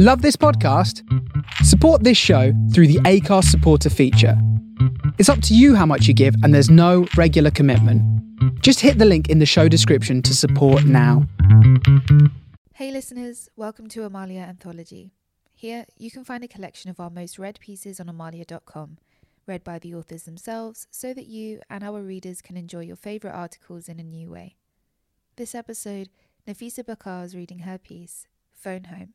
Love this podcast? Support this show through the Acast supporter feature. It's up to you how much you give, and there's no regular commitment. Just hit the link in the show description to support now. Hey listeners, welcome to Amaliah Anthology. Here you can find a collection of our most read pieces on amaliah.com, read by the authors themselves, so that you and our readers can enjoy your favourite articles in a new way. This episode, Nafisa Bakkar is reading her piece, Phone Home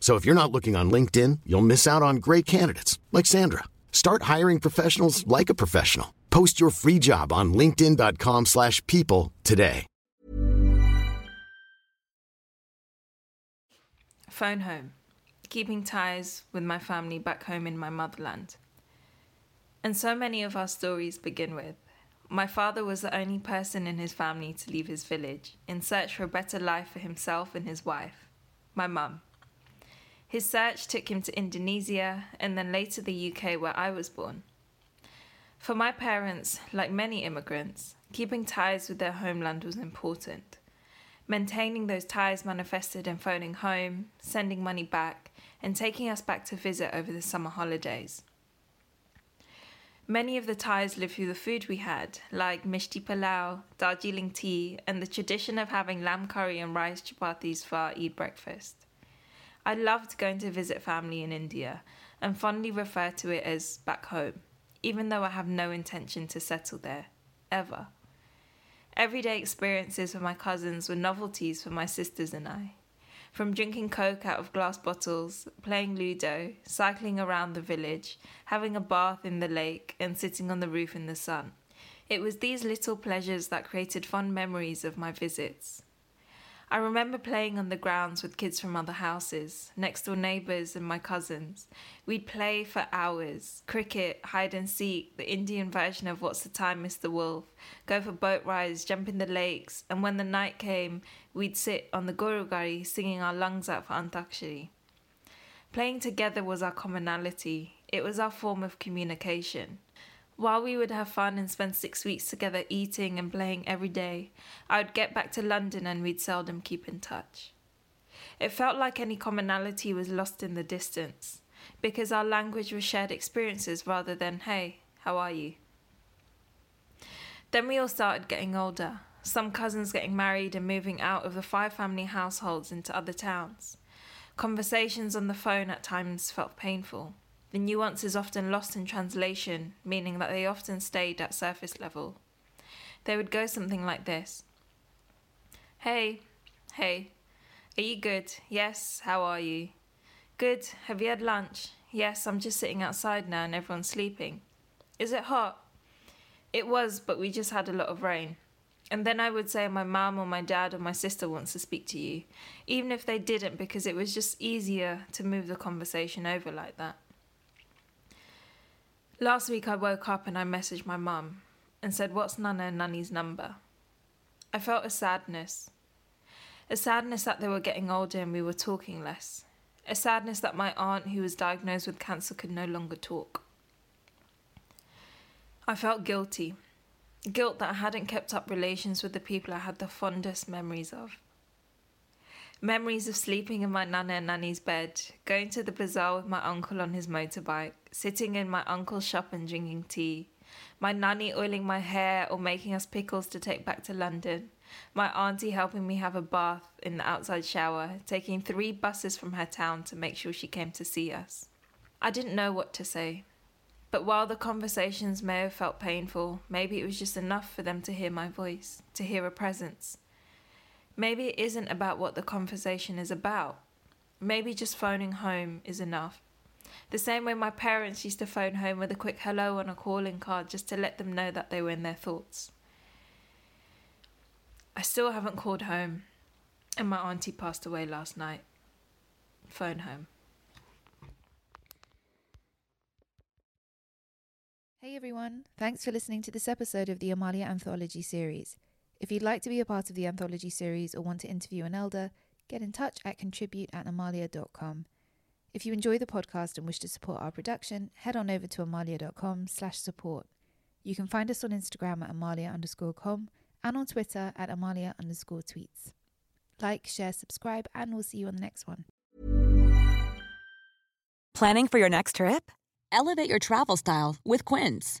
So if you're not looking on LinkedIn, you'll miss out on great candidates like Sandra. Start hiring professionals like a professional. Post your free job on linkedin.com/people today. Phone home. Keeping ties with my family back home in my motherland. And so many of our stories begin with my father was the only person in his family to leave his village in search for a better life for himself and his wife, my mum. His search took him to Indonesia and then later the UK, where I was born. For my parents, like many immigrants, keeping ties with their homeland was important. Maintaining those ties manifested in phoning home, sending money back, and taking us back to visit over the summer holidays. Many of the ties lived through the food we had, like mishti palau, Darjeeling tea, and the tradition of having lamb curry and rice chapatis for our Eid breakfast. I loved going to visit family in India and fondly refer to it as back home, even though I have no intention to settle there, ever. Everyday experiences with my cousins were novelties for my sisters and I. From drinking Coke out of glass bottles, playing Ludo, cycling around the village, having a bath in the lake, and sitting on the roof in the sun. It was these little pleasures that created fond memories of my visits. I remember playing on the grounds with kids from other houses, next door neighbours, and my cousins. We'd play for hours cricket, hide and seek, the Indian version of What's the Time, Mr. Wolf, go for boat rides, jump in the lakes, and when the night came, we'd sit on the Gorugari singing our lungs out for Antakshari. Playing together was our commonality, it was our form of communication. While we would have fun and spend six weeks together eating and playing every day, I would get back to London and we'd seldom keep in touch. It felt like any commonality was lost in the distance, because our language was shared experiences rather than, hey, how are you? Then we all started getting older, some cousins getting married and moving out of the five family households into other towns. Conversations on the phone at times felt painful. The nuance is often lost in translation, meaning that they often stayed at surface level. They would go something like this Hey, hey, are you good? Yes, how are you? Good, have you had lunch? Yes, I'm just sitting outside now and everyone's sleeping. Is it hot? It was, but we just had a lot of rain. And then I would say my mum or my dad or my sister wants to speak to you, even if they didn't, because it was just easier to move the conversation over like that. Last week I woke up and I messaged my mum and said, What's Nana and Nanny's number? I felt a sadness. A sadness that they were getting older and we were talking less. A sadness that my aunt, who was diagnosed with cancer, could no longer talk. I felt guilty. Guilt that I hadn't kept up relations with the people I had the fondest memories of. Memories of sleeping in my nana and nanny's bed, going to the bazaar with my uncle on his motorbike, sitting in my uncle's shop and drinking tea, my nanny oiling my hair or making us pickles to take back to London, my auntie helping me have a bath in the outside shower, taking three buses from her town to make sure she came to see us. I didn't know what to say. But while the conversations may have felt painful, maybe it was just enough for them to hear my voice, to hear a presence. Maybe it isn't about what the conversation is about. Maybe just phoning home is enough. The same way my parents used to phone home with a quick hello on a calling card just to let them know that they were in their thoughts. I still haven't called home, and my auntie passed away last night. Phone home. Hey everyone, thanks for listening to this episode of the Amaliah Anthology series. If you'd like to be a part of the anthology series or want to interview an elder, get in touch at contribute at amaliah.com. If you enjoy the podcast and wish to support our production, head on over to amaliah.com slash support. You can find us on Instagram at amaliah underscore com and on Twitter at amaliah underscore tweets. Like, share, subscribe, and we'll see you on the next one. Planning for your next trip? Elevate your travel style with Quince.